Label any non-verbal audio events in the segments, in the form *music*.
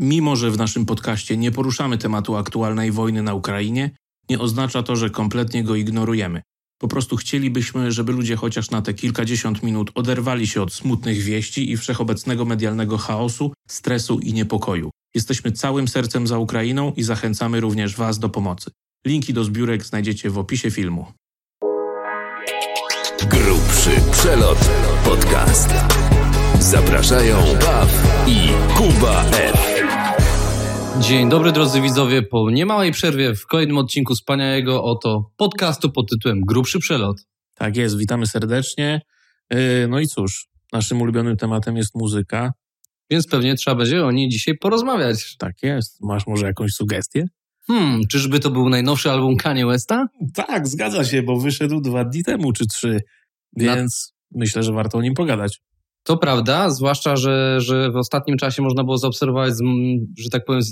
Mimo, że w naszym podcaście nie poruszamy tematu aktualnej wojny na Ukrainie, nie oznacza to, że kompletnie go ignorujemy. Po prostu chcielibyśmy, żeby ludzie chociaż na te kilkadziesiąt minut oderwali się od smutnych wieści i wszechobecnego medialnego chaosu, stresu i niepokoju. Jesteśmy całym sercem za Ukrainą i zachęcamy również Was do pomocy. Linki do zbiórek znajdziecie w opisie filmu. Grubszy przelot podcast. Zapraszają Baw i Kuba F. Dzień dobry drodzy widzowie, po niemałej przerwie w kolejnym odcinku wspaniałego oto podcastu pod tytułem Grubszy Przelot. Tak jest, witamy serdecznie. Yy, No i cóż, naszym ulubionym tematem jest muzyka. Więc pewnie trzeba będzie o niej dzisiaj porozmawiać. Tak jest. Masz może jakąś sugestię? Hmm, czyżby to był najnowszy album Kanye Westa? Tak, zgadza się, bo wyszedł dwa dni temu czy trzy, więc myślę, że warto o nim pogadać. To prawda, zwłaszcza, że, że w ostatnim czasie można było zaobserwować, że tak powiem,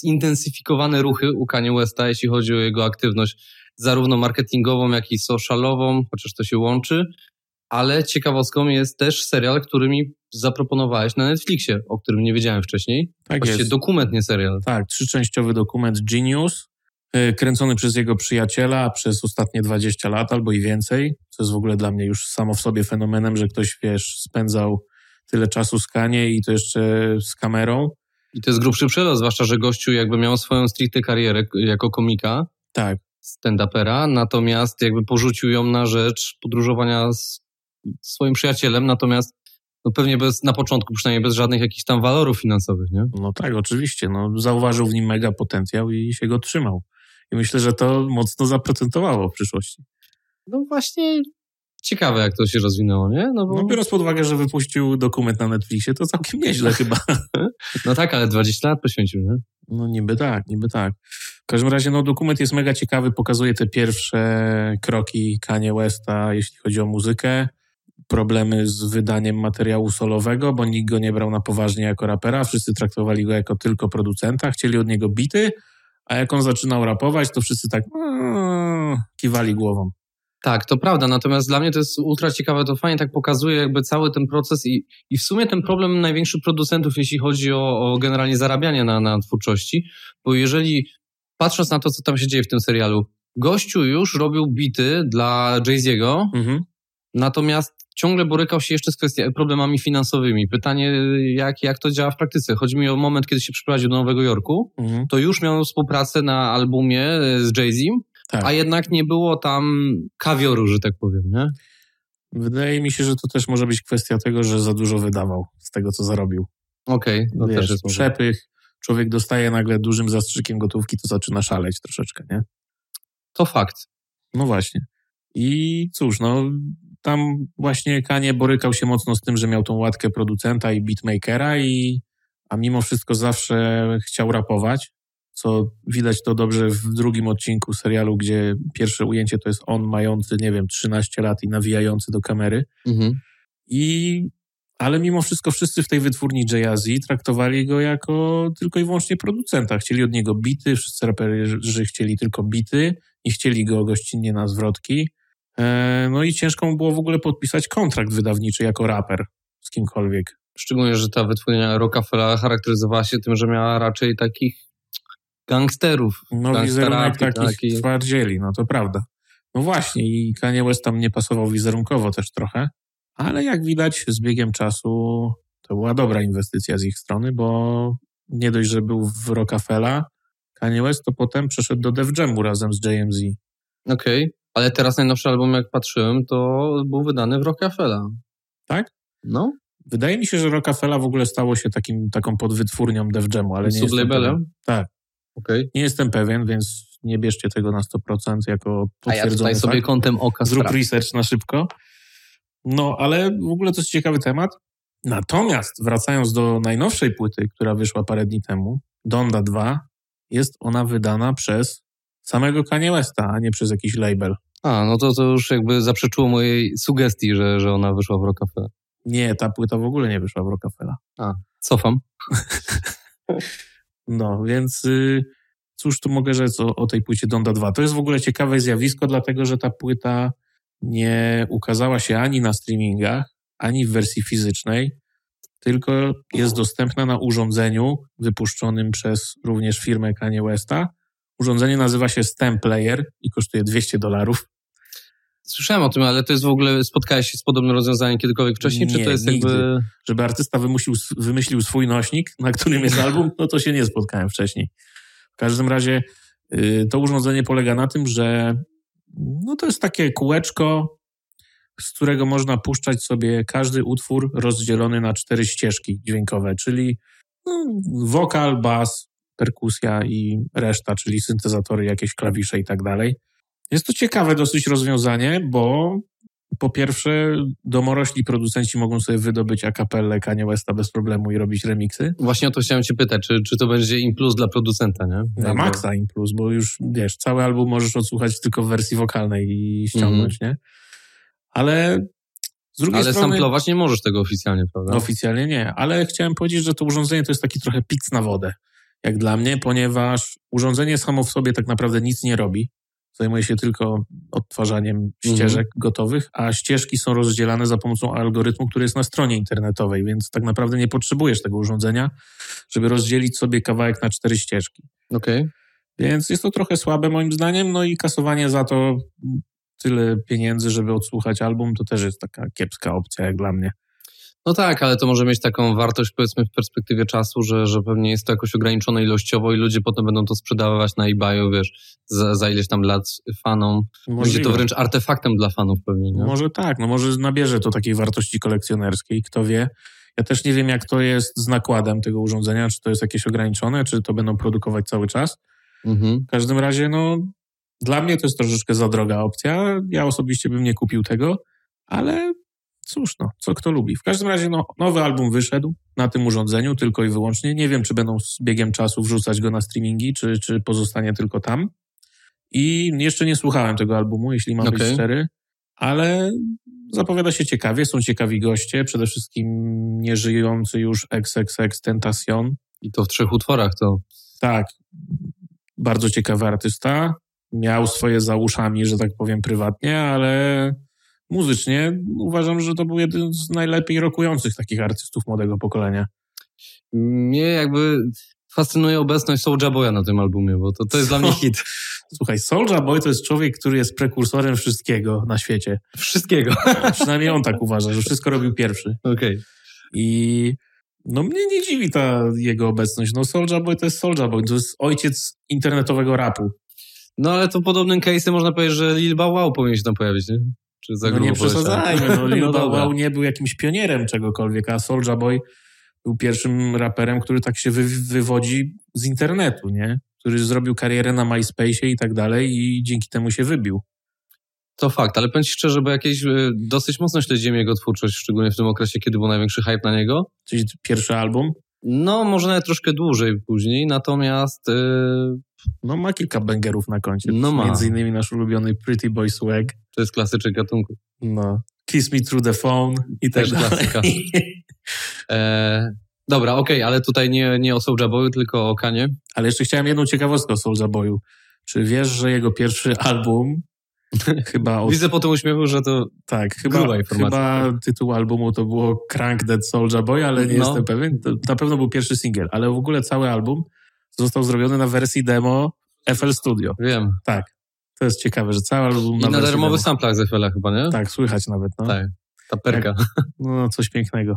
zintensyfikowane ruchy u Kanye Westa, jeśli chodzi o jego aktywność zarówno marketingową, jak i socialową, chociaż to się łączy. Ale ciekawostką jest też serial, który mi zaproponowałeś na Netflixie, o którym nie wiedziałem wcześniej. Tak Właściwie jest. dokument, nie serial. Tak, trzyczęściowy dokument Genius, kręcony przez jego przyjaciela przez ostatnie 20 lat albo i więcej, co jest w ogóle dla mnie już samo w sobie fenomenem, że ktoś, wiesz, spędzał tyle czasu z Kanie i to jeszcze z kamerą. I to jest grubszy przelot, zwłaszcza, że gościu jakby miał swoją stricte karierę jako komika, Tak, stand-upera, natomiast jakby porzucił ją na rzecz podróżowania z swoim przyjacielem, natomiast no pewnie bez, na początku przynajmniej bez żadnych jakichś tam walorów finansowych, nie? no tak, oczywiście. No, zauważył w nim mega potencjał i się go trzymał. I myślę, że to mocno zaprocentowało w przyszłości. No właśnie ciekawe, jak to się rozwinęło, nie? No, bo, No, biorąc pod uwagę, że wypuścił dokument na Netflixie, to całkiem nieźle *laughs* chyba. no tak, ale 20 lat poświęcił, nie? No niby tak, niby tak. W każdym razie no, dokument jest mega ciekawy, pokazuje te pierwsze kroki Kanye Westa, jeśli chodzi o muzykę, problemy z wydaniem materiału solowego, bo nikt go nie brał na poważnie jako rapera, wszyscy traktowali go jako tylko producenta, chcieli od niego bity, a jak on zaczynał rapować, to wszyscy tak mm, kiwali głową. Tak, to prawda, natomiast dla mnie to jest ultra ciekawe, to fajnie tak pokazuje jakby cały ten proces i, i w sumie ten problem największych producentów, jeśli chodzi o, o generalnie zarabianie na, na twórczości, bo jeżeli patrząc na to, co tam się dzieje w tym serialu, gościu już robił bity dla Jay-Z'ego, Mhm. natomiast ciągle borykał się jeszcze z kwestii, problemami finansowymi. Pytanie, jak, jak to działa w praktyce? Chodzi mi o moment, kiedy się przeprowadził do Nowego Jorku, Mhm. to już miał współpracę na albumie e, z Jay-Z, Tak. a jednak nie było tam kawioru, że tak powiem, nie? Wydaje mi się, że to też może być kwestia tego, że za dużo wydawał z tego, co zarobił. Okej, no Wiesz, też jest przepych, człowiek dostaje nagle dużym zastrzykiem gotówki, to zaczyna szaleć troszeczkę, nie? To fakt. No właśnie. I cóż, no tam właśnie Kanie borykał się mocno z tym, że miał tą łatkę producenta i beatmakera i a mimo wszystko zawsze chciał rapować, co widać to dobrze w drugim odcinku serialu, gdzie pierwsze ujęcie to jest on mający, nie wiem, 13 lat i nawijający do kamery. Mhm. I, ale mimo wszystko wszyscy w tej wytwórni Jay-Z traktowali go jako tylko i wyłącznie producenta. Chcieli od niego bity, wszyscy raperzy chcieli tylko bity, nie chcieli go gościnnie na zwrotki. E, no i ciężko mu było w ogóle podpisać kontrakt wydawniczy jako raper z kimkolwiek. Szczególnie, że ta wytwórnia Rockefella charakteryzowała się tym, że miała raczej takich gangsterów. No wizerunek takich taki- twardzieli, no to prawda. No właśnie i Kanye West tam nie pasował wizerunkowo też trochę, ale jak widać z biegiem czasu to była dobra inwestycja z ich strony, bo nie dość, że był w Rockefella, Kanye West to potem przeszedł do Def Jamu razem z JMZ. Okej, ale teraz najnowszy album, jak patrzyłem, to był wydany w Rockefella. Tak? No, Wydaje mi się, że Rockefella w ogóle stało się takim, taką podwytwórnią Def Jamu, ale nie sublabelem? Tak. Okej. Nie jestem pewien, więc nie bierzcie tego na 100% jako A ja tutaj sobie fakt. kątem oka Zrób sprawdzę. research na szybko. No, ale w ogóle to jest ciekawy temat. Natomiast wracając do najnowszej płyty, która wyszła parę dni temu, Donda 2, jest ona wydana przez samego Kanye Westa, a nie przez jakiś label. A, no to, to już jakby zaprzeczyło mojej sugestii, że, że ona wyszła w Rockefeller. Nie, ta płyta w ogóle nie wyszła w Rockefella. Cofam. *laughs* No, więc y, cóż tu mogę rzec o, o tej płycie Donda 2? To jest w ogóle ciekawe zjawisko, dlatego że ta płyta nie ukazała się ani na streamingach, ani w wersji fizycznej, tylko jest dostępna na urządzeniu wypuszczonym przez również firmę Kanye Westa. Urządzenie nazywa się Stem Player i kosztuje 200 dolarów. Słyszałem o tym, ale to jest w ogóle, spotkałeś się z podobnym rozwiązaniem kiedykolwiek wcześniej, Nie, czy to jest nigdy. jakby... Żeby artysta wymyślił, wymyślił swój nośnik, na którym jest album, no to się nie spotkałem wcześniej. W każdym razie y, to urządzenie polega na tym, że no to jest takie kółeczko, z którego można puszczać sobie każdy utwór rozdzielony na cztery ścieżki dźwiękowe, czyli no, wokal, bas, perkusja i reszta, czyli syntezatory, jakieś klawisze i tak dalej. Jest to ciekawe dosyć rozwiązanie, bo po pierwsze domorośli producenci mogą sobie wydobyć akapellę Kanye Westa bez problemu i robić remiksy. Właśnie o to chciałem cię pytać, czy, czy to będzie im plus dla producenta, nie? Na Jakby- maksa im plus, bo już wiesz, cały album możesz odsłuchać tylko w wersji wokalnej i ściągnąć, nie? Ale z drugiej Ale strony... samplować nie możesz tego oficjalnie, prawda? Oficjalnie nie, ale chciałem powiedzieć, że to urządzenie to jest taki trochę pic na wodę, jak dla mnie, ponieważ urządzenie samo w sobie tak naprawdę nic nie robi. Zajmuje się tylko odtwarzaniem ścieżek gotowych, a ścieżki są rozdzielane za pomocą algorytmu, który jest na stronie internetowej, więc tak naprawdę nie potrzebujesz tego urządzenia, żeby rozdzielić sobie kawałek na cztery ścieżki. Okej. Więc jest to trochę słabe moim zdaniem, no i kasowanie za to tyle pieniędzy, żeby odsłuchać album, to też jest taka kiepska opcja jak dla mnie. No tak, ale to może mieć taką wartość powiedzmy w perspektywie czasu, że, że pewnie jest to jakoś ograniczone ilościowo i ludzie potem będą to sprzedawać na eBayu, wiesz, za, za ileś tam lat fanom. Będzie Możliwe. to wręcz artefaktem dla fanów pewnie, nie? Może tak, no może nabierze to takiej wartości kolekcjonerskiej, kto wie. Ja też nie wiem, jak to jest z nakładem tego urządzenia, czy to jest jakieś ograniczone, czy to będą produkować cały czas. Mhm. W każdym razie, no, dla mnie to jest troszeczkę za droga opcja. Ja osobiście bym nie kupił tego, ale cóż, no, co kto lubi. W każdym razie, no, nowy album wyszedł na tym urządzeniu tylko i wyłącznie. Nie wiem, czy będą z biegiem czasu wrzucać go na streamingi, czy, czy pozostanie tylko tam. I jeszcze nie słuchałem tego albumu, jeśli mam być Okej. szczery, ale zapowiada się ciekawie, są ciekawi goście, przede wszystkim nieżyjący już XXX Tentacion, I to w trzech utworach to. tak, bardzo ciekawy artysta. Miał swoje za uszami, że tak powiem, prywatnie, ale muzycznie uważam, że to był jeden z najlepiej rokujących takich artystów młodego pokolenia. Mnie jakby fascynuje obecność Soulja Boya na tym albumie, bo to, to jest dla mnie *laughs* hit. Słuchaj, Soulja Boy to jest człowiek, który jest prekursorem wszystkiego na świecie. Wszystkiego. Przynajmniej on tak uważa, że wszystko robił pierwszy. Okej. I no mnie nie dziwi ta jego obecność. No Soulja Boy to jest Soulja Boy, to jest ojciec internetowego rapu. No ale to podobnym case'em można powiedzieć, że Lil Bow Wow powinien się tam pojawić, nie? Czy za No nie przesadzajmy, no? Lil *laughs* No Bow nie był jakimś pionierem czegokolwiek, a Soulja Boy był pierwszym raperem, który tak się wy, wywodzi z internetu, nie? Który zrobił karierę na MySpace'ie i tak dalej i dzięki temu się wybił. To fakt, ale powiem ci szczerze, bo jakieś e, dosyć mocno śledziłem jego twórczość, szczególnie w tym okresie, kiedy był największy hype na niego. Czyli pierwszy album. No, może nawet troszkę dłużej później, natomiast e, No ma kilka bangerów na koncie. No ma. Między innymi nasz ulubiony Pretty Boy Swag. To jest klasyczek gatunku. No. Kiss Me Through the Phone i tak Też dalej. klasyka. *laughs* E, dobra, okej, ale tutaj nie, nie o Soulja Boyu, tylko o Kanie. Ale jeszcze chciałem jedną ciekawostkę o Soulja Boyu. Czy wiesz, że jego pierwszy album *laughs* chyba od Widzę po tym uśmiechu, że to Tak, chyba, Gruba informacja. chyba tytuł albumu to było Crank Dead Soulja Boy, ale nie No. jestem pewien. To na pewno był pierwszy singiel, ale w ogóle cały album został zrobiony na wersji demo FL Studio. wiem. Tak, to jest ciekawe, że cały album I na, demo. samplach ze chwilę chyba, nie? Tak, słychać nawet. No. Tak. Ta perka. no, coś pięknego.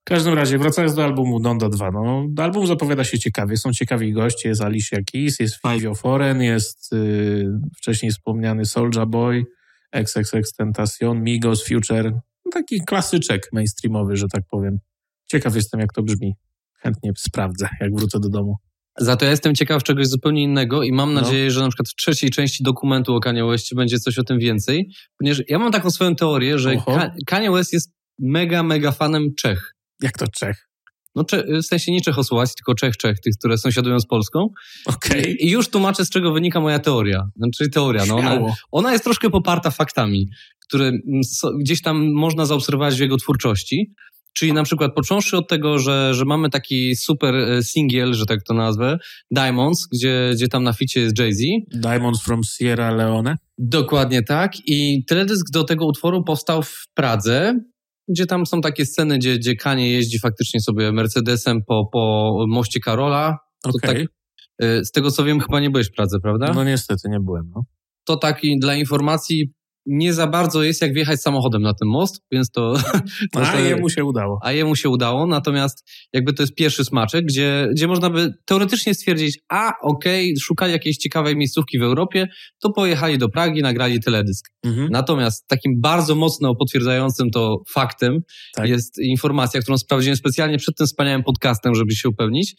W każdym razie, wracając do albumu Donda 2, no, album zapowiada się ciekawie, są ciekawi goście, jest Alicia Keys, jest Fivio Foreign, jest yy, wcześniej wspomniany Soulja Boy, XXX Tentacion, Migos, Future, no, taki klasyczek mainstreamowy, że tak powiem. Ciekaw jestem, jak to brzmi. Chętnie sprawdzę, jak wrócę do domu. Za to ja jestem ciekaw czegoś zupełnie innego i mam No. nadzieję, że na przykład w trzeciej części dokumentu o Kanye Westie będzie coś o tym więcej, ponieważ ja mam taką swoją teorię, że Oho. Ka- Kanye West jest mega, mega fanem Czech. Jak to Czech? No, w sensie nie Czechosłowacji, tylko Czech, Czech, tych, które sąsiadują z Polską. Okej. I już tłumaczę, z czego wynika moja teoria. Znaczy teoria, no ona, ona jest troszkę poparta faktami, które mm, gdzieś tam można zaobserwować w jego twórczości. Czyli na przykład począwszy od tego, że, że mamy taki super e, singiel, że tak to nazwę, Diamonds, gdzie, gdzie tam na ficie jest Jay-Z. Diamonds from Sierra Leone. Dokładnie tak. I teledysk do tego utworu powstał w Pradze. gdzie tam są takie sceny, gdzie, gdzie Kanie jeździ faktycznie sobie Mercedesem po, po moście Karola. Okej. tak, y, z tego co wiem, chyba nie byłeś w Pradze, prawda? No niestety nie byłem. No. To taki dla informacji nie za bardzo jest jak wjechać samochodem na ten most, więc to... *laughs* to A sobie- jemu się udało. a jemu się udało, natomiast jakby to jest pierwszy smaczek, gdzie, gdzie można by teoretycznie stwierdzić, a okej, szukali jakiejś ciekawej miejscówki w Europie, to pojechali do Pragi, nagrali teledysk. Mhm. Natomiast takim bardzo mocno potwierdzającym to faktem Tak. jest informacja, którą sprawdziłem specjalnie przed tym wspaniałym podcastem, żeby się upewnić,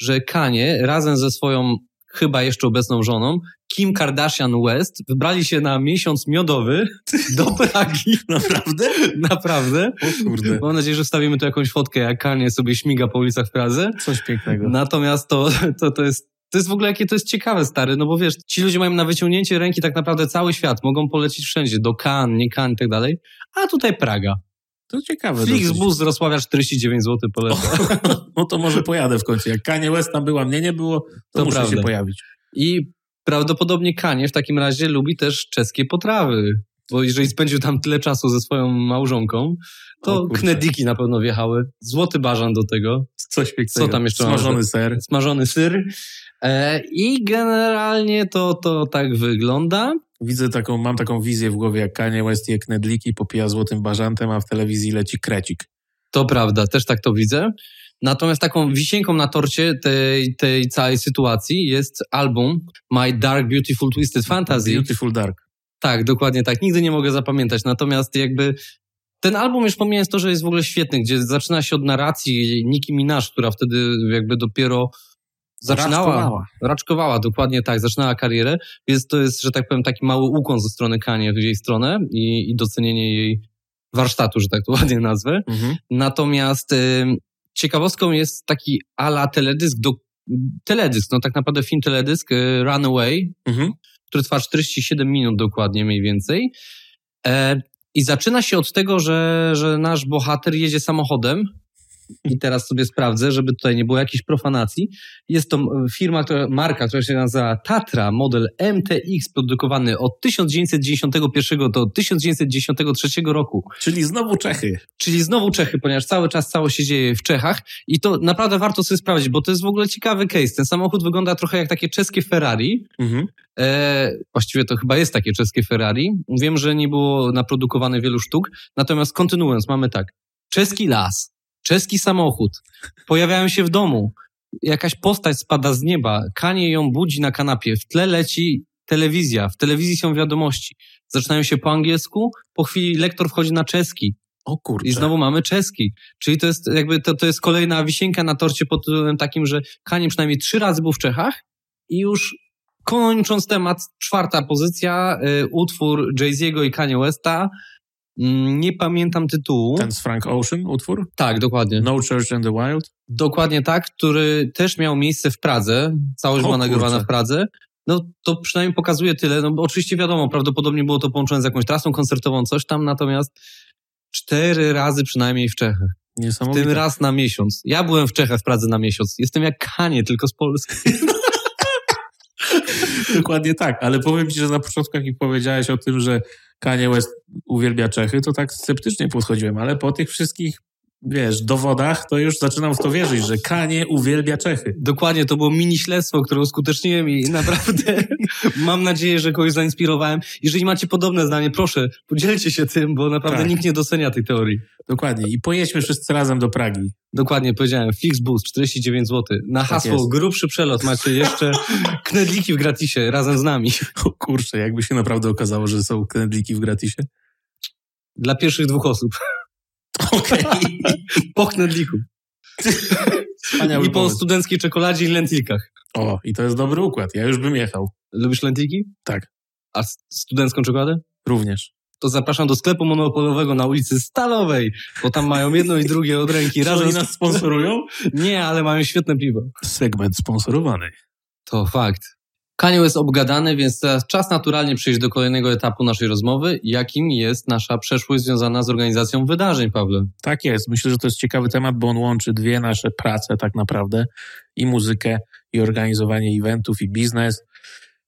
że Kanie razem ze swoją chyba jeszcze obecną żoną, Kim Kardashian West, wybrali się na miesiąc miodowy *laughs* do Pragi. Naprawdę? Naprawdę. O kurde. Mam nadzieję, że wstawimy tu jakąś fotkę, jak Kanie sobie śmiga po ulicach w Pradze. Coś pięknego. Natomiast to, to, to jest to jest w ogóle jakie to jest ciekawe, stary, no bo wiesz, ci ludzie mają na wyciągnięcie ręki tak naprawdę cały świat, mogą polecieć wszędzie, do Cannes, nie Cannes i tak dalej, a tutaj Praga. To ciekawe. Flixbus z Wrocławia 49 zł polecam. *laughs* No to może pojadę w końcu. Jak Kanye West tam była, mnie nie było, to, To muszę prawda. się pojawić. I prawdopodobnie Kanie w takim razie lubi też czeskie potrawy, bo jeżeli spędził tam tyle czasu ze swoją małżonką, to knediki na pewno wjechały, złoty bażan do tego, Coś pięknego. Co tam jeszcze mamy? Smażony ser. smażony syr e, i generalnie to, to tak wygląda. Widzę taką, mam taką wizję w głowie, jak Kanye West je knedliki, popija złotym bażantem, a w telewizji leci krecik. To prawda, też tak to widzę. Natomiast taką wisienką na torcie tej, tej całej sytuacji jest album My Dark Beautiful Twisted Fantasy. Beautiful Dark. Tak, dokładnie tak. Nigdy nie mogę zapamiętać. Natomiast jakby ten album już pomijając to, że jest w ogóle świetny, gdzie zaczyna się od narracji Nicki Minaj, która wtedy jakby dopiero zaczynała, Raczkowała. raczkowała, dokładnie tak, zaczynała karierę, więc to jest, że tak powiem, taki mały ukłon ze strony Kanie w jej stronę i, i docenienie jej warsztatu, że tak to *laughs* ładnie nazwę. Mhm. Natomiast ym, ciekawostką jest taki ala teledysk, do, teledysk, no tak naprawdę film teledysk y, Runaway, Mhm. który trwa 47 minut dokładnie mniej więcej. E, I zaczyna się od tego, że, że nasz bohater jedzie samochodem. I teraz sobie sprawdzę, żeby tutaj nie było jakiejś profanacji. Jest to m, firma, która, marka, która się nazywa Tatra, model MTX, produkowany od 1991 do 1993 roku. Czyli znowu Czechy. Czyli znowu Czechy, ponieważ cały czas cało się dzieje w Czechach i to naprawdę warto sobie sprawdzić, bo to jest w ogóle ciekawy case. Ten samochód wygląda trochę jak takie czeskie Ferrari. Mhm. E, właściwie to chyba jest takie czeskie Ferrari. Wiem, że nie było naprodukowane wielu sztuk. Natomiast kontynuując, mamy tak. Czeski las, czeski samochód, pojawiają się w domu. Jakaś postać spada z nieba, Kanie ją budzi na kanapie, w tle leci telewizja, w telewizji są wiadomości. Zaczynają się po angielsku, po chwili lektor wchodzi na czeski. O kurczę. I znowu mamy czeski. Czyli to jest jakby to, to jest kolejna wisienka na torcie pod tytułem takim, że Kanie przynajmniej trzy razy był w Czechach i już kończąc temat, czwarta pozycja, y, utwór Jay-Z'ego i Kanye Westa. Mm, Nie pamiętam tytułu. Ten z Frank Ocean utwór? Tak, dokładnie. No Church in the Wild? Dokładnie tak, który też miał miejsce w Pradze. Całość O była nagrywana kurczę. w Pradze. No to przynajmniej pokazuje tyle. No oczywiście wiadomo, prawdopodobnie było to połączone z jakąś trasą koncertową, coś tam, natomiast cztery razy przynajmniej w Czechach. W tym raz na miesiąc. Ja byłem w Czechach w Pradze na miesiąc. Jestem jak Kanie, tylko z Polski. *laughs* *laughs* Dokładnie tak, ale powiem ci, że na początku jak mi powiedziałeś o tym, że Kanye West uwielbia Czechy, to tak sceptycznie podchodziłem, ale po tych wszystkich, wiesz, dowodach, to już zaczynam w to wierzyć, że Kanye uwielbia Czechy. Dokładnie, to było mini śledztwo, które uskuteczniłem i *laughs* naprawdę mam nadzieję, że kogoś zainspirowałem. Jeżeli macie podobne zdanie, proszę, podzielcie się tym, bo naprawdę Tak. nikt nie docenia tej teorii. Dokładnie. I pojedźmy wszyscy razem do Pragi. Dokładnie powiedziałem, Flixbus 49 zł. Na hasło jest. grubszy przelot macie jeszcze *laughs* knedliki w gratisie razem z nami. O kurczę, jakby się naprawdę okazało, że są knedliki w gratisie. Dla pierwszych dwóch osób. Okej. *laughs* Po knedliku. Wspaniały I po pomysł. studenckiej czekoladzie i lentilkach. O, i to jest dobry układ. Ja już bym jechał. Lubisz lentilki? Tak. A studencką czekoladę? Również. to zapraszam do sklepu monopolowego na ulicy Stalowej, bo tam mają jedno i drugie od ręki. Razem oni nas sponsorują? Nie, ale mają świetne piwo. Segment sponsorowany. To fakt. Kanye jest obgadany, więc teraz czas naturalnie przejść do kolejnego etapu naszej rozmowy, jakim jest nasza przeszłość związana z organizacją wydarzeń, Pawle. Tak jest. Myślę, że to jest ciekawy temat, bo on łączy dwie nasze prace tak naprawdę. I muzykę, i organizowanie eventów, i biznes.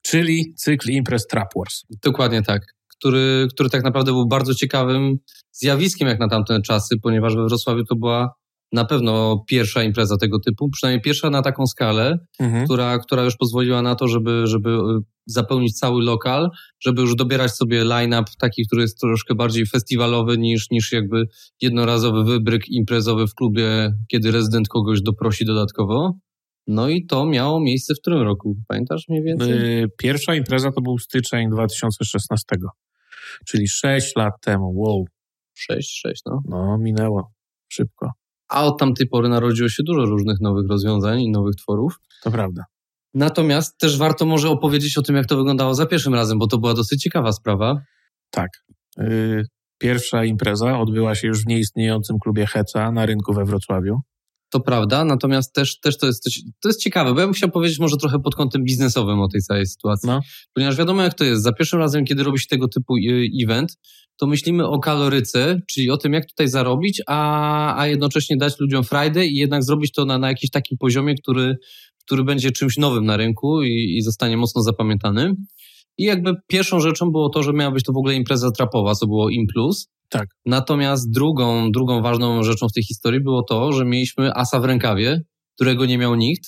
Czyli cykl imprez Trap Wars. Dokładnie tak. który, który tak naprawdę był bardzo ciekawym zjawiskiem jak na tamte czasy, ponieważ we Wrocławiu to była na pewno pierwsza impreza tego typu, przynajmniej pierwsza na taką skalę, mhm. która, która już pozwoliła na to, żeby, żeby y, zapełnić cały lokal, żeby już dobierać sobie line-up taki, który jest troszkę bardziej festiwalowy niż, niż jakby jednorazowy wybryk imprezowy w klubie, kiedy rezydent kogoś doprosi dodatkowo. No i to miało miejsce w którym roku? Pamiętasz mniej więcej? Y, pierwsza impreza to był styczeń 2016, czyli 6 lat temu. Wow. 6, 6, no. No, minęło szybko. A od tamtej pory narodziło się dużo różnych nowych rozwiązań i nowych tworów. To prawda. Natomiast też warto może opowiedzieć o tym, jak to wyglądało za pierwszym razem, bo to była dosyć ciekawa sprawa. Tak. Y, pierwsza impreza odbyła się już w nieistniejącym klubie Heca na rynku we Wrocławiu. To prawda, natomiast też, też to, jest, to jest ciekawe, bo ja bym chciał powiedzieć może trochę pod kątem biznesowym o tej całej sytuacji. No. Ponieważ wiadomo jak to jest, za pierwszym razem, kiedy robi się tego typu y, event, to myślimy o kaloryce, czyli o tym, jak tutaj zarobić, a, a jednocześnie dać ludziom Friday i jednak zrobić to na, na jakimś takim poziomie, który, który będzie czymś nowym na rynku i, i zostanie mocno zapamiętany. I jakby pierwszą rzeczą było to, że miała być to w ogóle impreza trapowa, co było im plus. Tak. Natomiast drugą, drugą ważną rzeczą w tej historii było to, że mieliśmy asa w rękawie, którego nie miał nikt,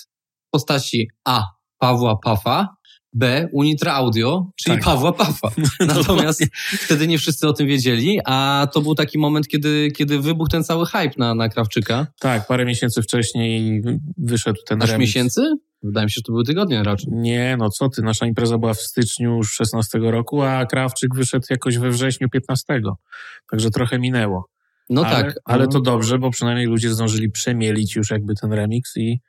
w postaci A. Pawła Pafa, B. Unitra Audio, czyli tak. Pawła Pafa. Natomiast wtedy nie wszyscy o tym wiedzieli, a to był taki moment, kiedy, kiedy wybuchł ten cały hype na, na Krawczyka. Tak, parę miesięcy wcześniej wyszedł ten Aż remix. miesięcy? Wydaje mi się, że to były tygodnie raczej. Nie, no co ty, nasza impreza była w styczniu 16 roku, a Krawczyk wyszedł jakoś we wrześniu 15. Także trochę minęło. No ale, tak. Ale to dobrze, bo przynajmniej ludzie zdążyli przemielić już jakby ten remix i,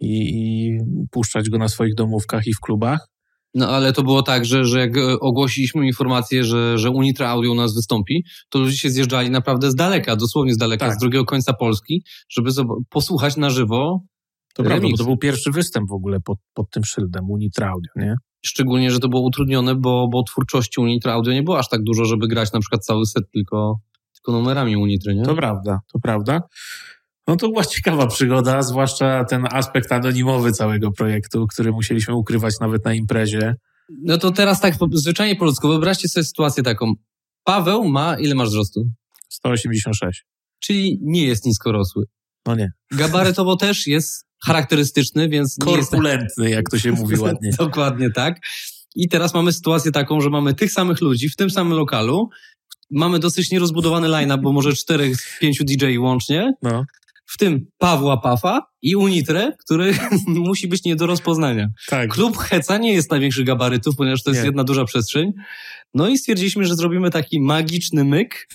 i, i puszczać go na swoich domówkach i w klubach. No ale to było tak, że, że jak e, ogłosiliśmy informację, że, że Unitra Audio u nas wystąpi, to ludzie się zjeżdżali naprawdę z daleka, dosłownie z daleka, tak. z drugiego końca Polski, żeby posłuchać na żywo to prawda, bo to był pierwszy występ w ogóle pod, pod tym szyldem Unitra Audio, nie? Szczególnie, że to było utrudnione, bo, bo twórczości Unitra Audio nie było aż tak dużo, żeby grać na przykład cały set tylko, tylko numerami Unitry, nie? To prawda, to prawda. No to była ciekawa przygoda, zwłaszcza ten aspekt anonimowy całego projektu, który musieliśmy ukrywać nawet na imprezie. No to teraz tak zwyczajnie po ludzku, wyobraźcie sobie sytuację taką. Paweł ma, ile masz wzrostu? 186. Czyli nie jest niskorosły. No nie. Gabarytowo też jest charakterystyczny, więc Korpulentny, jest... jak to się mówi ładnie. *laughs* Dokładnie tak. I teraz mamy sytuację taką, że mamy tych samych ludzi w tym samym lokalu, mamy dosyć nierozbudowany line-up, bo może czterech, pięciu DJ łącznie. No w tym Pawła Pafa i Unitre, który *laughs* musi być nie do rozpoznania. Tak. Klub Heca nie jest największych gabarytów, ponieważ to jest nie. jedna duża przestrzeń. No i stwierdziliśmy, że zrobimy taki magiczny myk,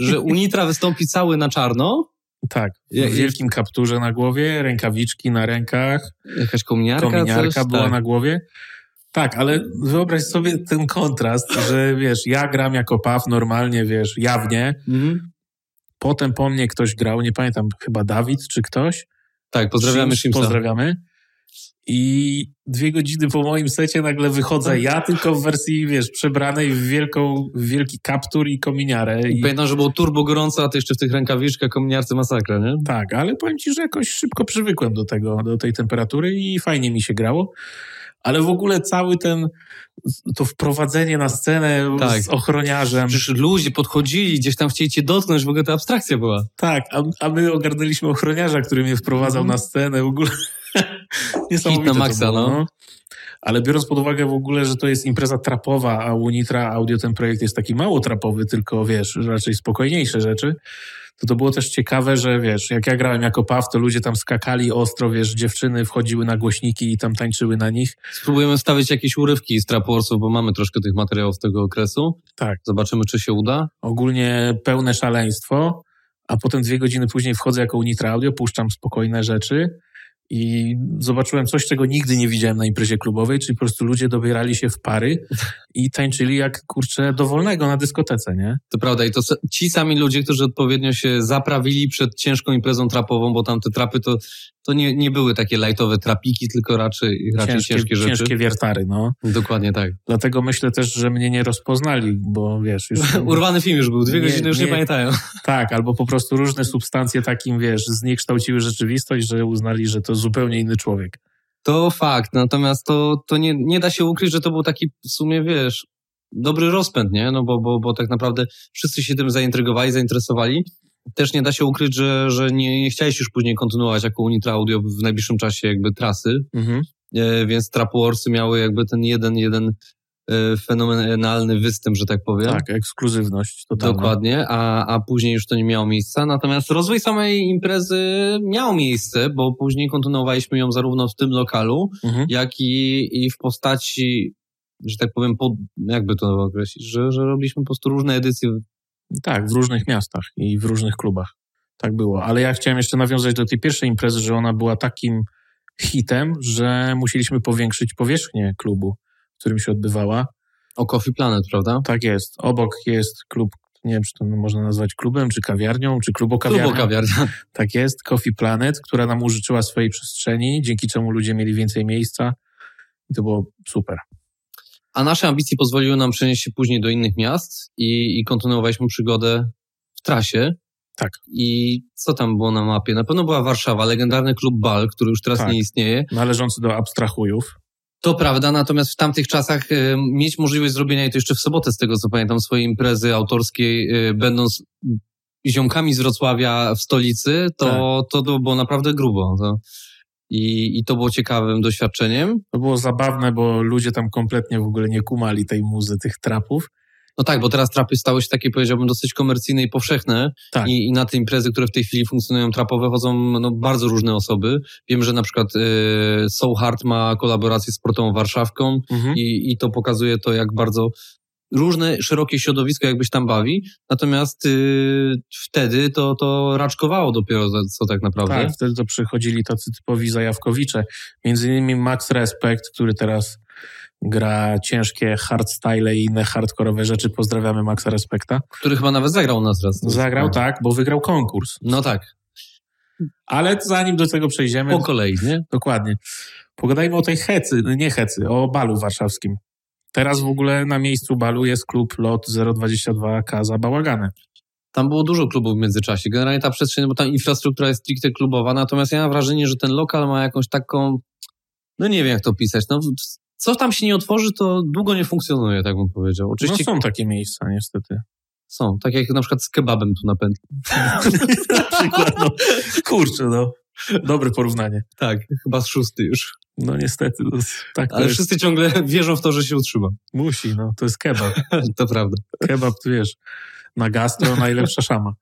że Unitra wystąpi cały na czarno. Tak, w wielkim kapturze na głowie, rękawiczki na rękach. Jakaś kominiarka, kominiarka coś, była tak. na głowie. Tak, ale wyobraź sobie ten kontrast, że wiesz, ja gram jako Paw normalnie, wiesz, jawnie, mhm. Potem po mnie ktoś grał, nie pamiętam, chyba Dawid czy ktoś. Tak, pozdrawiamy Shimsa. Pozdrawiamy. I dwie godziny po moim secie nagle wychodzę ja, tylko w wersji, wiesz, przebranej w, wielką, w wielki kaptur i kominiarę. I pamiętam, że było turbo gorąco, a ty jeszcze w tych rękawiczkach, kominiarce masakra, nie? Tak, ale powiem ci, że jakoś szybko przywykłem do tego, do tej temperatury i fajnie mi się grało ale w ogóle cały ten, to wprowadzenie na scenę tak. z ochroniarzem. Przecież ludzie podchodzili, gdzieś tam chcieli cię dotknąć, w ogóle ta abstrakcja była. Tak, a, a my ogarnęliśmy ochroniarza, który mnie wprowadzał mm. na scenę, w ogóle niesamowite *laughs* Hit na maksa, było, no. no. Ale biorąc pod uwagę w ogóle, że to jest impreza trapowa, a Unitra Audio ten projekt jest taki mało trapowy, tylko wiesz, raczej spokojniejsze rzeczy, to to było też ciekawe, że wiesz, jak ja grałem jako Paw, to ludzie tam skakali ostro, wiesz, dziewczyny wchodziły na głośniki i tam tańczyły na nich. Spróbujemy wstawić jakieś urywki z Trapwarsów, bo mamy troszkę tych materiałów z tego okresu. Tak. Zobaczymy, czy się uda. Ogólnie pełne szaleństwo, a potem dwie godziny później wchodzę jako Unitra Audio, puszczam spokojne rzeczy i zobaczyłem coś, czego nigdy nie widziałem na imprezie klubowej, czyli po prostu ludzie dobierali się w pary i tańczyli jak, kurczę, dowolnego na dyskotece, nie? To prawda i to ci sami ludzie, którzy odpowiednio się zaprawili przed ciężką imprezą trapową, bo tam te trapy to, to nie, nie były takie lightowe trapiki, tylko raczej, raczej ciężkie, ciężkie rzeczy. Ciężkie wiertary, no. Dokładnie tak. Dlatego myślę też, że mnie nie rozpoznali, bo wiesz... Już, *laughs* Urwany film już był, dwie nie, godziny już nie, nie pamiętają. Tak, albo po prostu różne substancje takim, wiesz, zniekształciły rzeczywistość, że uznali, że to zupełnie inny człowiek. To fakt, natomiast to, to nie, nie da się ukryć, że to był taki w sumie, wiesz, dobry rozpęd, nie? No bo, bo, bo tak naprawdę wszyscy się tym zaintrygowali, zainteresowali. Też nie da się ukryć, że, że nie, nie chciałeś już później kontynuować jako Unitra Audio w najbliższym czasie jakby trasy, Mhm. e, więc Trap Warsy miały jakby ten jeden, jeden fenomenalny występ, że tak powiem. Tak, ekskluzywność totalna. Dokładnie, a, a później już to nie miało miejsca. Natomiast rozwój samej imprezy miał miejsce, bo później kontynuowaliśmy ją zarówno w tym lokalu, Mhm. jak i, i w postaci, że tak powiem, pod, jakby to określić, że, że robiliśmy po prostu różne edycje. Tak, w różnych miastach i w różnych klubach. Tak było. Ale ja chciałem jeszcze nawiązać do tej pierwszej imprezy, że ona była takim hitem, że musieliśmy powiększyć powierzchnię klubu, w którym się odbywała. O Coffee Planet, prawda? Tak jest. Obok jest klub, nie wiem, czy to można nazwać klubem, czy kawiarnią, czy klubokawiarnią. Klubokawiarnia. Tak jest, Coffee Planet, która nam użyczyła swojej przestrzeni, dzięki czemu ludzie mieli więcej miejsca. I to było super. A nasze ambicje pozwoliły nam przenieść się później do innych miast i, i kontynuowaliśmy przygodę w trasie. Tak. I co tam było na mapie? Na pewno była Warszawa, legendarny klub Bal, który już teraz Tak. nie istnieje. Należący do abstrahujów. To prawda, natomiast w tamtych czasach e, mieć możliwość zrobienia, i to jeszcze w sobotę z tego co pamiętam, swojej imprezy autorskiej, e, będąc ziomkami z Wrocławia w stolicy, to, to, to było naprawdę grubo. To, i, I to było ciekawym doświadczeniem. To było zabawne, bo ludzie tam kompletnie w ogóle nie kumali tej muzy, tych trapów. No tak, bo teraz trapy stały się takie, powiedziałbym, dosyć komercyjne i powszechne. Tak. I, I na te imprezy, które w tej chwili funkcjonują trapowe, chodzą no, bardzo różne osoby. Wiem, że na przykład y, Soul Heart ma kolaborację z Portą Warszawką Mhm. i, i to pokazuje to, jak bardzo różne, szerokie środowisko jakbyś tam bawi. Natomiast y, wtedy to, to raczkowało dopiero, co tak naprawdę. Tak, wtedy to przychodzili tacy typowi zajawkowicze. Między innymi Max Respect, który teraz gra ciężkie hardstyle i inne hardkorowe rzeczy. Pozdrawiamy Maxa Respekta. Który chyba nawet zagrał u nas raz. Zagrał tak, bo wygrał konkurs. No tak, Ale zanim do tego przejdziemy, po kolei, nie? dokładnie, pogadajmy o tej hecy, nie hecy, o balu warszawskim. Teraz w ogóle na miejscu balu jest klub LOT 022 Kaza Bałagany. Tam było dużo klubów w międzyczasie. Generalnie ta przestrzeń, bo tam infrastruktura jest stricte klubowa, natomiast ja mam wrażenie, że ten lokal ma jakąś taką, no nie wiem jak to pisać, no co tam się nie otworzy, to długo nie funkcjonuje, tak bym powiedział. No Oczywiście są takie miejsca niestety. są, tak jak na przykład z kebabem tu na pętli. *laughs* na przykład, no, kurczę, no. Dobre porównanie. Tak, chyba z szósty już. No niestety, no, tak to Ale jest. wszyscy ciągle wierzą w to, że się utrzyma. Musi, no, to jest kebab. *laughs* to prawda. Kebab, tu wiesz, na gastro najlepsza szama.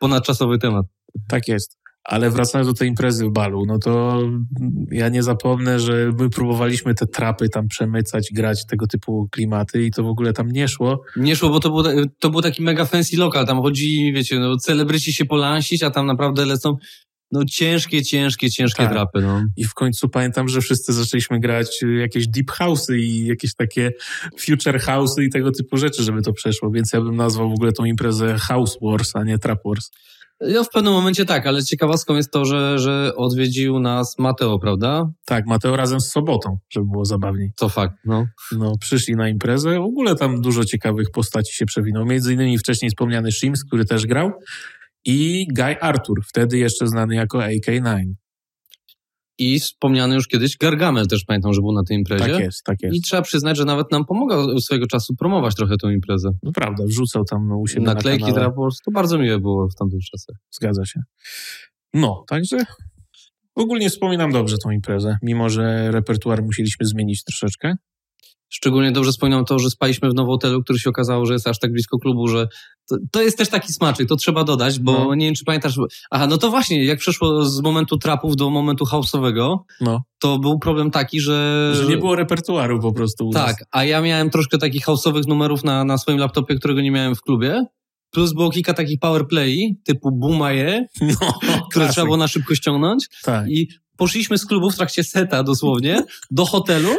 Ponadczasowy temat. Tak jest. Ale wracając do tej imprezy w balu, no to ja nie zapomnę, że my próbowaliśmy te trapy tam przemycać, grać tego typu klimaty i to w ogóle tam nie szło. Nie szło, bo to był, to był taki mega fancy lokal. Tam chodzi, wiecie, no, celebryci się polansić, a tam naprawdę lecą no ciężkie, ciężkie, ciężkie Tak. drapy. No. I w końcu pamiętam, że wszyscy zaczęliśmy grać jakieś deep house'y i jakieś takie future house'y i tego typu rzeczy, żeby to przeszło. Więc ja bym nazwał w ogóle tą imprezę House Wars, a nie Trap Wars. No w pewnym momencie tak, ale ciekawostką jest to, że, że odwiedził nas Mateo, prawda? Tak, Mateo razem z sobotą, żeby było zabawniej. To fakt, no. No, przyszli na imprezę. W ogóle tam dużo ciekawych postaci się przewinął. Między innymi wcześniej wspomniany Shims, który też grał i Guy Arthur, wtedy jeszcze znany jako AK9. I wspomniany już kiedyś Gargamel też pamiętam, że był na tej imprezie. Tak jest, tak jest. I trzeba przyznać, że nawet nam pomagał swojego czasu promować trochę tą imprezę. No prawda, wrzucał tam u siebie Naklejki na kanale. To bardzo miłe było w tamtych czasach. Zgadza się. No, także ogólnie wspominam dobrze tą imprezę, mimo że repertuar musieliśmy zmienić troszeczkę. Szczególnie dobrze wspominam to, że spaliśmy w Nowotelu, który się okazało, że jest aż tak blisko klubu, że to, to jest też taki smaczek, to trzeba dodać, bo No. nie wiem, czy pamiętasz. Aha, no to właśnie, jak przeszło z momentu trapów do momentu house'owego, No, to był problem taki, że... że nie było repertuaru po prostu. Tak, a ja miałem troszkę takich house'owych numerów na, na swoim laptopie, którego nie miałem w klubie. Plus było kilka takich powerplay typu Bumaje, *laughs* No, które trzeba było na szybko ściągnąć. Tak, I poszliśmy z klubu w trakcie seta dosłownie do hotelu.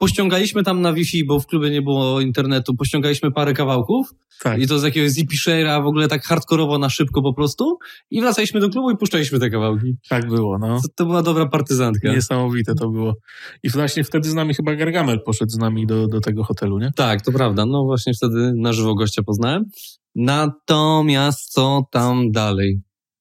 Pościągaliśmy tam na Wi-Fi, bo w klubie nie było internetu. Pościągaliśmy parę kawałków tak. i to z jakiegoś zippy share'a w ogóle tak hardkorowo na szybko po prostu. I wracaliśmy do klubu i puszczaliśmy te kawałki. Tak było, no. To, to była dobra partyzantka. Niesamowite to było. I właśnie wtedy z nami chyba Gargamel poszedł z nami do, do tego hotelu, nie? Tak, to prawda. No właśnie wtedy na żywo gościa poznałem. Natomiast co tam dalej?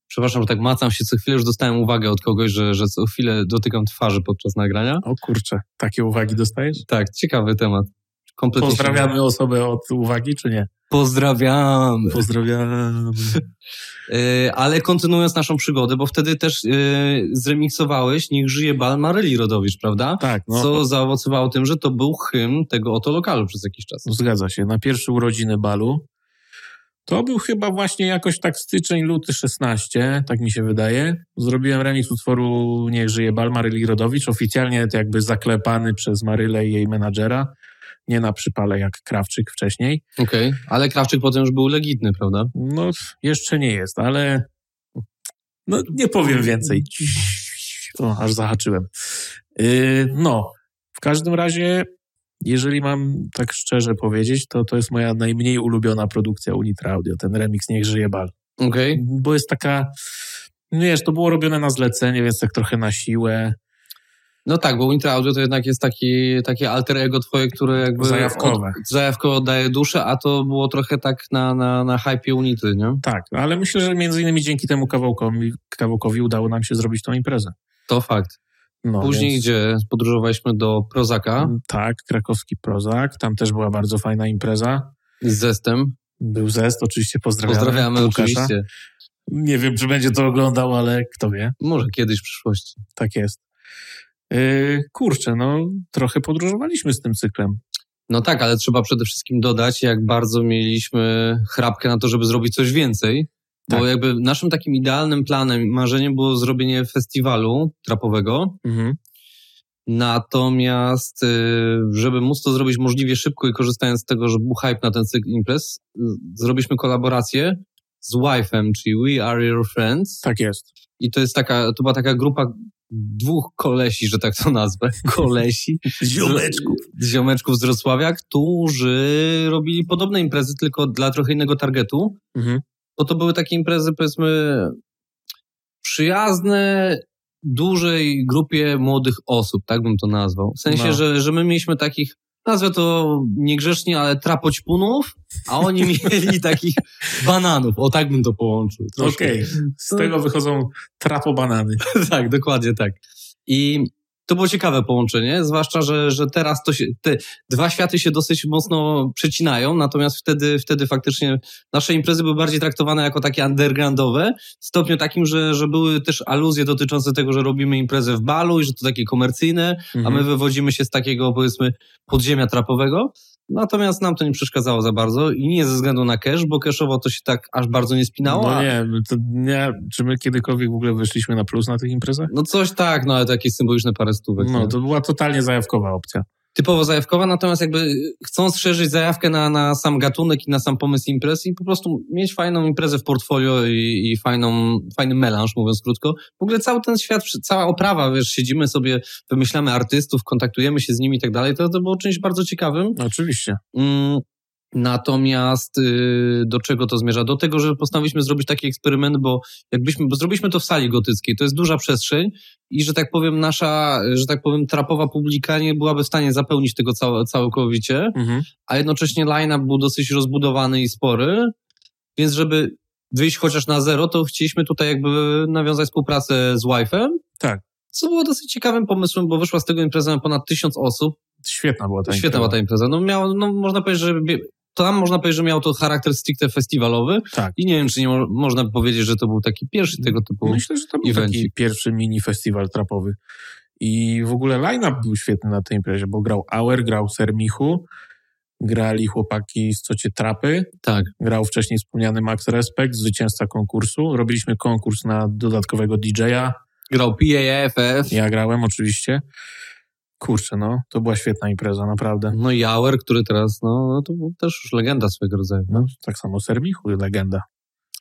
Przepraszam, że tak macam się co chwilę, już dostałem uwagę od kogoś, że, że co chwilę dotykam twarzy podczas nagrania. O kurczę, takie uwagi dostajesz? Tak, ciekawy temat. kompletnie. Pozdrawiamy osobę od uwagi, czy nie? Pozdrawiamy. Pozdrawiamy. Yy, *laughs* ale kontynuując naszą przygodę, bo wtedy też yy, zremiksowałeś Niech żyje bal Maryli Rodowicz, prawda? Tak, no. Co zaowocowało tym, że to był hymn tego oto lokalu przez jakiś czas. Zgadza się. Na pierwsze urodziny balu. To był chyba właśnie jakoś tak styczeń, luty 16, tak mi się wydaje. Zrobiłem remix utworu Niech żyje bal Maryli Rodowicz, oficjalnie jakby zaklepany przez Marylę i jej menadżera. Nie na przypale jak Krawczyk wcześniej. Okej, okay. ale Krawczyk potem już był legitny, prawda? No, jeszcze nie jest, ale no, nie powiem więcej. O, aż zahaczyłem. Yy, no, w każdym razie jeżeli mam tak szczerze powiedzieć, to to jest moja najmniej ulubiona produkcja Unitra Audio, ten remix Niech żyje bal. Okay. Bo jest taka, no wiesz, to było robione na zlecenie, więc tak trochę na siłę. No tak, bo Unitra Audio to jednak jest taki, takie alter ego twoje, które jakby... Zajawkowe. Od, zajawko oddaje duszę, a to było trochę tak na, na, na hype Unity, nie? Tak, ale myślę, że między innymi dzięki temu kawałkowi, kawałkowi udało nam się zrobić tą imprezę. To fakt. No, Później więc... gdzie podróżowaliśmy do Prozaka. Tak, krakowski Prozak. Tam też była bardzo fajna impreza. Z zestem. Był zest, oczywiście pozdrawiamy. Pozdrawiamy Łukasza. oczywiście. Nie wiem, czy będzie to oglądał, ale kto wie. Może kiedyś w przyszłości. Tak jest. Yy, kurczę, no trochę podróżowaliśmy z tym cyklem. No tak, ale trzeba przede wszystkim dodać, jak bardzo mieliśmy chrapkę na to, żeby zrobić coś więcej. Tak. Bo jakby naszym takim idealnym planem, marzeniem było zrobienie festiwalu trapowego. Mhm. Natomiast, y, żeby móc to zrobić możliwie szybko i korzystając z tego, że był hype na ten cykl imprez, zrobiliśmy kolaborację z Wife'em, czyli We Are Your Friends. Tak jest. I to jest taka, to była taka grupa dwóch kolesi, że tak to nazwę, *laughs* kolesi. ziomeczków. Z, ziomeczków z Wrocławia, którzy robili podobne imprezy, tylko dla trochę innego targetu. Mhm bo to były takie imprezy, powiedzmy, przyjazne dużej grupie młodych osób, tak bym to nazwał. W sensie, no. że, że my mieliśmy takich, nazwę to niegrzecznie, ale trapoćpunów, a oni *laughs* mieli takich bananów. O, tak bym to połączył. Okej, okay. z tego wychodzą trapobanany. *laughs* tak, dokładnie tak. I to było ciekawe połączenie, zwłaszcza, że, że teraz to się, te dwa światy się dosyć mocno przecinają, natomiast wtedy, wtedy faktycznie nasze imprezy były bardziej traktowane jako takie undergroundowe, w stopniu takim, że, że były też aluzje dotyczące tego, że robimy imprezę w balu i że to takie komercyjne, mhm. a my wywodzimy się z takiego, powiedzmy, podziemia trapowego. Natomiast nam to nie przeszkadzało za bardzo i nie ze względu na cash, bo cashowo to się tak aż bardzo nie spinało. No nie, to nie, czy my kiedykolwiek w ogóle wyszliśmy na plus na tych imprezach? No coś tak, no ale takie symboliczne parę stówek. No, nie? to była totalnie zajawkowa opcja typowo zajawkowa, natomiast jakby chcąc szerzyć zajawkę na, na sam gatunek i na sam pomysł imprez i po prostu mieć fajną imprezę w portfolio i, i fajną, fajny melanż, mówiąc krótko. W ogóle cały ten świat, cała oprawa, wiesz, siedzimy sobie, wymyślamy artystów, kontaktujemy się z nimi i tak dalej, to, to było czymś bardzo ciekawym. Oczywiście. Mm, Natomiast y, do czego to zmierza? Do tego, że postanowiliśmy zrobić taki eksperyment, bo jakbyśmy, bo zrobiliśmy to w sali gotyckiej, to jest duża przestrzeń i że tak powiem nasza, że tak powiem trapowa publika nie byłaby w stanie zapełnić tego całe, całkowicie, mhm. a jednocześnie line-up był dosyć rozbudowany i spory, więc żeby wyjść chociaż na zero, to chcieliśmy tutaj jakby nawiązać współpracę z Wi-Fi. Tak. Co było dosyć ciekawym pomysłem, bo wyszła z tego impreza na ponad tysiąc osób. Świetna była ta Świetna impreza. była ta impreza. No, miało, no można powiedzieć, że tam można powiedzieć, że miał to charakter stricte festiwalowy. Tak. I nie wiem, czy nie mo można powiedzieć, że to był taki pierwszy tego typu Myślę, że to był taki pierwszy mini festiwal trapowy. I w ogóle line-up był świetny na tej imprezie, bo grał Auer, grał Sermichu, grali chłopaki z Cocie Trapy. Tak. Grał wcześniej wspomniany Max Respect, zwycięzca konkursu. Robiliśmy konkurs na dodatkowego DJ-a. Grał PAFF. Ja grałem oczywiście. Kurczę, no, to była świetna impreza, naprawdę. No i Auer, który teraz, no, no to był też już legenda swojego rodzaju. No, tak samo Sermichu, legenda.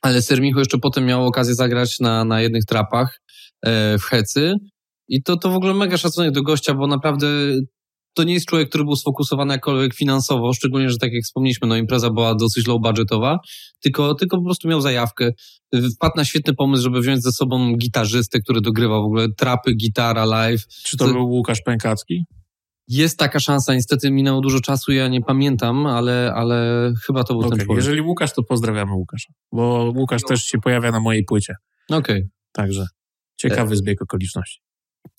Ale Sermichu jeszcze potem miał okazję zagrać na, na jednych trapach e, w Hecy i to, to w ogóle mega szacunek do gościa, bo naprawdę to nie jest człowiek, który był sfokusowany jakkolwiek finansowo, szczególnie, że tak jak wspomnieliśmy, no impreza była dosyć low budgetowa, tylko, tylko po prostu miał zajawkę. Wpadł na świetny pomysł, żeby wziąć ze sobą gitarzystę, który dogrywa w ogóle trapy, gitara, live. Czy to, to był Łukasz Pękacki? Jest taka szansa, niestety minęło dużo czasu, ja nie pamiętam, ale, ale chyba to był okay. ten człowiek. Jeżeli Łukasz, to pozdrawiamy Łukasza, bo Łukasz też się pojawia na mojej płycie. Okej. Okay. Także ciekawy zbieg okoliczności.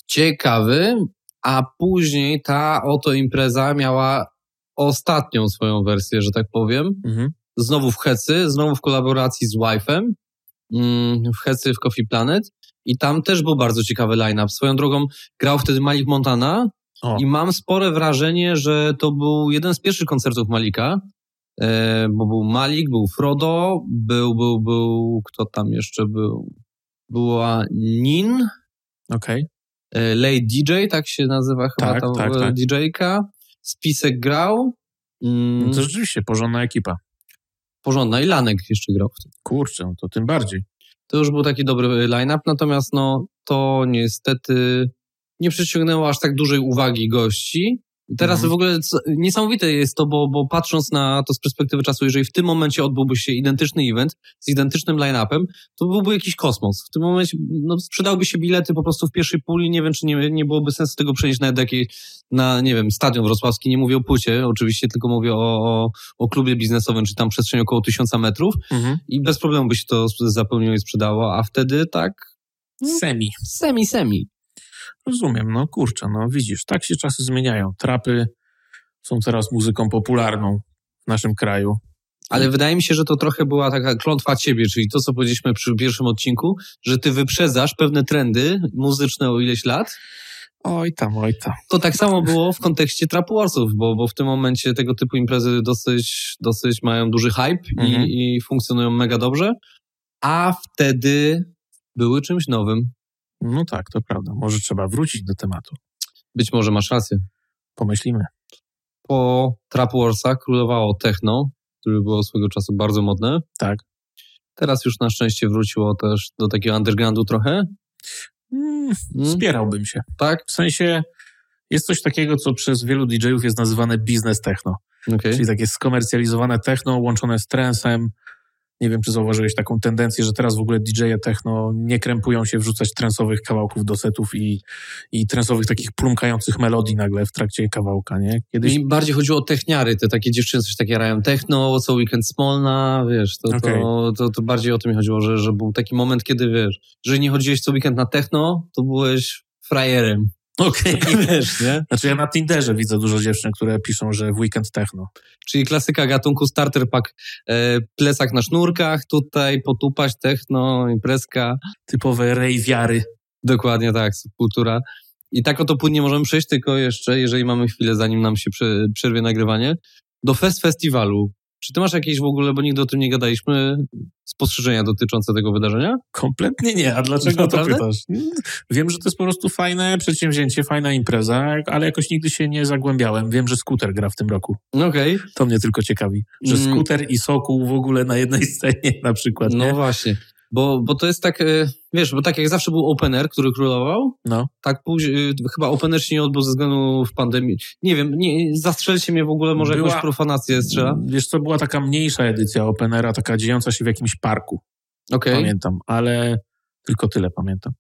Ciekawy, a później ta oto impreza miała ostatnią swoją wersję, że tak powiem. Mhm. Znowu w Hecy, znowu w kolaboracji z Wife'em, mm, w Hecy w Coffee Planet. I tam też był bardzo ciekawy line-up. Swoją drogą grał wtedy Malik Montana O. i mam spore wrażenie, że to był jeden z pierwszych koncertów Malika, e, bo był Malik, był Frodo, był, był, był, kto tam jeszcze był? Była Nin, Okej. e, Late DJ, tak się nazywa chyba Tak, ta tak, e, tak. DJ-ka. Spisek grał. Mm, No to rzeczywiście porządna ekipa. porządna i Lanek jeszcze grał wtedy. Kurczę, no to tym bardziej. To już był taki dobry line-up, natomiast no to niestety nie przyciągnęło aż tak dużej uwagi gości. Teraz Mhm. w ogóle niesamowite jest to, bo, bo patrząc na to z perspektywy czasu, jeżeli w tym momencie odbyłby się identyczny event z identycznym line-upem, to byłby jakiś kosmos. W tym momencie no, sprzedałby się bilety po prostu w pierwszej puli. Nie wiem, czy nie, nie byłoby sensu tego przenieść nawet jakiej, na, nie wiem, stadion wrocławski. Nie mówię o płycie, oczywiście, tylko mówię o, o, o klubie biznesowym, czy tam przestrzeń około tysiąca metrów Mhm. i bez problemu by się to zapełniło i sprzedało, a wtedy tak Semi. semi, semi. Rozumiem, no kurczę, no widzisz, tak się czasy zmieniają. Trapy są teraz muzyką popularną w naszym kraju. Ale wydaje mi się, że to trochę była taka klątwa ciebie, czyli to, co powiedzieliśmy przy pierwszym odcinku, że ty wyprzedzasz pewne trendy muzyczne o ileś lat. Oj tam, oj tam. To tak samo było w kontekście Trap Warsów, bo, bo w tym momencie tego typu imprezy dosyć, dosyć mają duży hype Mhm. i, i funkcjonują mega dobrze, a wtedy były czymś nowym. No tak, to prawda. Może trzeba wrócić do tematu. Być może masz rację. Pomyślimy. Po Trap Warsach królowało techno, które było swego czasu bardzo modne. Tak. Teraz już na szczęście wróciło też do takiego undergroundu trochę. Mm, Mm, Spierałbym się. tak? W sensie jest coś takiego, co przez wielu DJ-ów jest nazywane biznes techno. Okej. Czyli takie skomercjalizowane techno łączone z trensem. Nie wiem, czy zauważyłeś taką tendencję, że teraz w ogóle DJ-e techno nie krępują się wrzucać trensowych kawałków do setów i, i trensowych takich plumkających melodii nagle w trakcie kawałka, nie? Kiedyś Mi bardziej chodziło o techniary, te takie dziewczyny coś takie rają techno, co weekend smolna, wiesz, to, Okej. to, to, to bardziej o to mi chodziło, że, że był taki moment, kiedy wiesz, że nie chodziłeś co weekend na techno, to byłeś frajerem, *laughs* Okej. wiesz, nie? Znaczy ja na Tinderze widzę dużo dziewczyn, które piszą, że w weekend techno. Czyli klasyka gatunku starter pack, e, plecak na sznurkach, tutaj potupać techno, imprezka, Typowe rejwiary. dokładnie tak, subkultura. I tak oto płynnie możemy przejść, tylko jeszcze, jeżeli mamy chwilę, zanim nam się prze, przerwie nagrywanie, do Fest Festiwalu. Czy ty masz jakieś w ogóle, bo nigdy o tym nie gadaliśmy, spostrzeżenia dotyczące tego wydarzenia? Kompletnie nie. A dlaczego to pytasz? Wiem, że to jest po prostu fajne przedsięwzięcie, fajna impreza, ale jakoś nigdy się nie zagłębiałem. Wiem, że skuter gra w tym roku. Okej. To mnie tylko ciekawi. Że Mm. skuter i sokół w ogóle na jednej scenie na przykład, No nie? właśnie. Bo, bo to jest tak, e, wiesz, bo tak jak zawsze był open air, który królował, No. tak później, chyba open air się nie odbył ze względu w pandemii. Nie wiem, nie, zastrzelcie mnie w ogóle, może Była- jakąś profanację strzela. Wiesz co, była taka mniejsza edycja Openera, taka dziejąca się w jakimś parku. Okej. Pamiętam, ale tylko tyle pamiętam.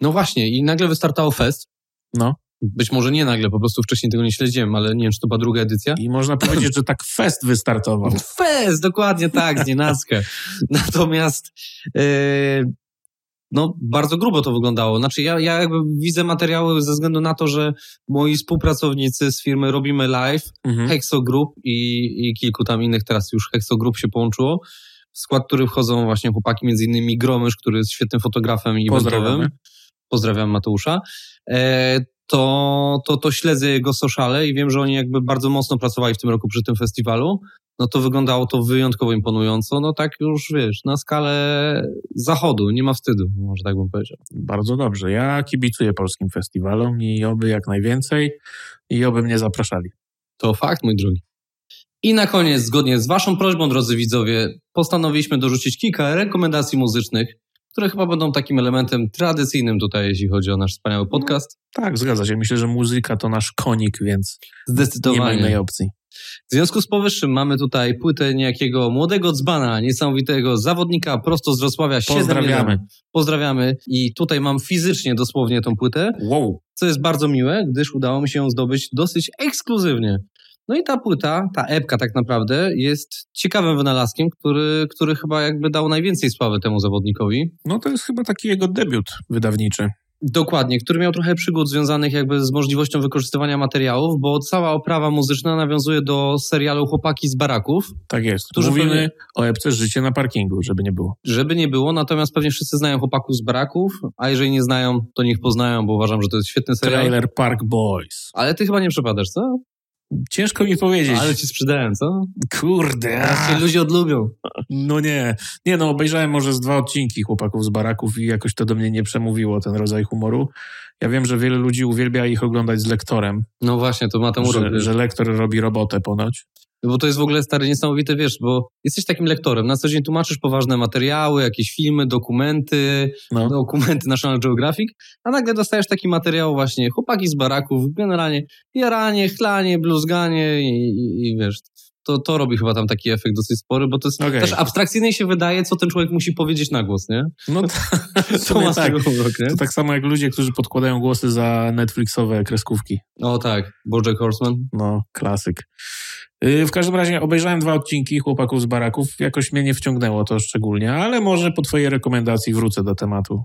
No właśnie, i nagle wystartował fest. No. Być może nie nagle, po prostu wcześniej tego nie śledziłem, ale nie wiem, czy to była druga edycja. I można powiedzieć, że tak fest wystartował. *laughs* Fest, dokładnie tak, z nienacka. *laughs* Natomiast e, no, bardzo grubo to wyglądało. Znaczy, ja, ja jakby widzę materiały ze względu na to, że moi współpracownicy z firmy Robimy Live, Mhm. Hexo Group i, i kilku tam innych teraz już Hexo Group się połączyło, w skład których wchodzą właśnie chłopaki, między innymi Gromysz, który jest świetnym fotografem i Pozdrawiamy. eventowym. Pozdrawiam Mateusza. E, to, to, to śledzę jego sociale i wiem, że oni jakby bardzo mocno pracowali w tym roku przy tym festiwalu. No to wyglądało to wyjątkowo imponująco. No tak już, wiesz, na skalę zachodu, nie ma wstydu, może tak bym powiedział. Bardzo dobrze. Ja kibicuję polskim festiwalom i oby jak najwięcej i oby mnie zapraszali. To fakt, mój drogi. I na koniec, zgodnie z Waszą prośbą, drodzy widzowie, postanowiliśmy dorzucić kilka rekomendacji muzycznych, które chyba będą takim elementem tradycyjnym tutaj, jeśli chodzi o nasz wspaniały podcast. Tak, zgadza się. Myślę, że muzyka to nasz konik, więc nie ma Zdecydowanie. innej opcji. W związku z powyższym mamy tutaj płytę niejakiego młodego dzbana, niesamowitego zawodnika prosto z Wrocławia. 7-1. Pozdrawiamy. Pozdrawiamy. I tutaj mam fizycznie dosłownie tą płytę, Wow. co jest bardzo miłe, gdyż udało mi się ją zdobyć dosyć ekskluzywnie. No i ta płyta, ta epka tak naprawdę jest ciekawym wynalazkiem, który, który chyba jakby dał najwięcej sławy temu zawodnikowi. No to jest chyba taki jego debiut wydawniczy. Dokładnie, który miał trochę przygód związanych jakby z możliwością wykorzystywania materiałów, bo cała oprawa muzyczna nawiązuje do serialu Chłopaki z baraków. Tak jest. Którzy Mówimy pewnie- o epce Życie na parkingu, żeby nie było. Żeby nie było, natomiast pewnie wszyscy znają Chłopaków z baraków, a jeżeli nie znają, to niech poznają, bo uważam, że to jest świetny serial. Trailer Park Boys. Ale ty chyba nie przepadasz, co? Ciężko mi powiedzieć. Ale ci sprzedałem, co? Kurde. A, ludzie odlubią. No nie. Nie no, obejrzałem może z dwa odcinki Chłopaków z baraków i jakoś to do mnie nie przemówiło, ten rodzaj humoru. Ja wiem, że wiele ludzi uwielbia ich oglądać z lektorem, No właśnie, to ma ten urok. że, że lektor robi robotę ponoć. Bo to jest w ogóle stary niesamowite, wiesz, bo jesteś takim lektorem, na co dzień tłumaczysz poważne materiały, jakieś filmy, dokumenty, No. dokumenty National Geographic, a nagle dostajesz taki materiał właśnie chłopaki z baraków, generalnie jaranie, chlanie, bluzganie i, i, i wiesz, to, to robi chyba tam taki efekt dosyć spory, bo to jest Okej. też abstrakcyjnie się wydaje, co ten człowiek musi powiedzieć na głos, nie? No *laughs* to, ma tak. urok, nie? To tak samo jak ludzie, którzy podkładają głosy za Netflixowe kreskówki. O tak, Bojack Horseman. No, klasyk. Yy, W każdym razie obejrzałem dwa odcinki Chłopaków z baraków. Jakoś mnie nie wciągnęło to szczególnie, ale może po twojej rekomendacji wrócę do tematu.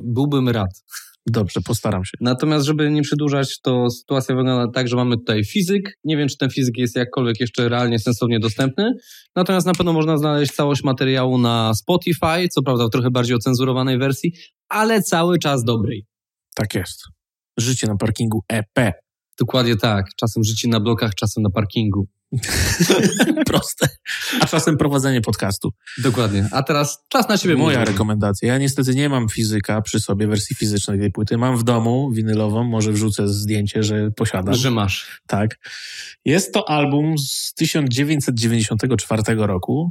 Byłbym rad. Dobrze, postaram się. Natomiast, żeby nie przedłużać, to sytuacja wygląda tak, że mamy tutaj fizyk. Nie wiem, czy ten fizyk jest jakkolwiek jeszcze realnie, sensownie dostępny. Natomiast na pewno można znaleźć całość materiału na Spotify, co prawda w trochę bardziej ocenzurowanej wersji, ale cały czas dobrej. Tak jest. Życie na parkingu EP. Dokładnie tak. Czasem życie na blokach, czasem na parkingu. *laughs* Proste. A czasem prowadzenie podcastu. Dokładnie. A teraz czas na siebie. Moja rekomendacja. Ja niestety nie mam fizyka przy sobie, wersji fizycznej tej płyty. Mam w domu winylową, może wrzucę zdjęcie, że posiadam. Że masz. Tak. Jest to album z 1994 roku.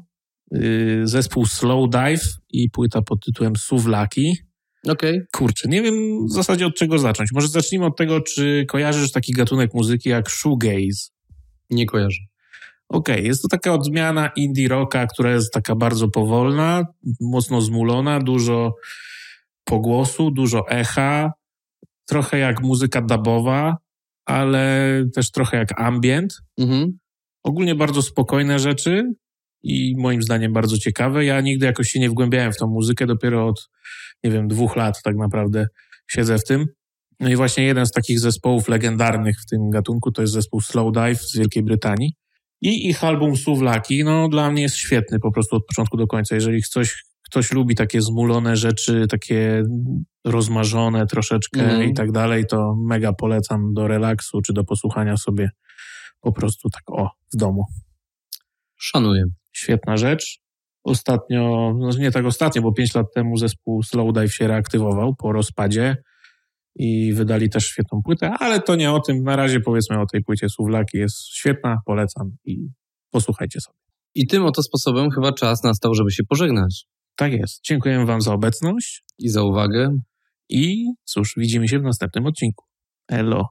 Yy, Zespół Slow Dive i płyta pod tytułem Suwlaki. Okej. Kurczę, nie wiem w zasadzie od czego zacząć. Może zacznijmy od tego, czy kojarzysz taki gatunek muzyki jak shoegaze. Nie kojarzę. Okej, jest to taka odmiana indie rocka, która jest taka bardzo powolna, mocno zmulona, dużo pogłosu, dużo echa, trochę jak muzyka dubowa, ale też trochę jak ambient. Mhm. Ogólnie bardzo spokojne rzeczy i moim zdaniem bardzo ciekawe. Ja nigdy jakoś się nie wgłębiałem w tą muzykę, dopiero od, nie wiem, dwóch lat tak naprawdę siedzę w tym. No i właśnie jeden z takich zespołów legendarnych w tym gatunku to jest zespół Slow Dive z Wielkiej Brytanii. I ich album Suwlaki, no dla mnie jest świetny po prostu od początku do końca. Jeżeli ktoś, ktoś lubi takie zmulone rzeczy, takie rozmarzone troszeczkę Mhm. i tak dalej, to mega polecam do relaksu czy do posłuchania sobie po prostu tak o, w domu. Szanuję. Świetna rzecz. Ostatnio, no nie tak ostatnio, bo pięć lat temu zespół Slowdive się reaktywował po rozpadzie i wydali też świetną płytę, ale to nie o tym. Na razie powiedzmy o tej płycie Suwlaki. Jest świetna, polecam i posłuchajcie sobie. I tym oto sposobem chyba czas nastał, żeby się pożegnać. Tak jest. Dziękujemy Wam za obecność I za uwagę. i cóż, widzimy się w następnym odcinku. Elo.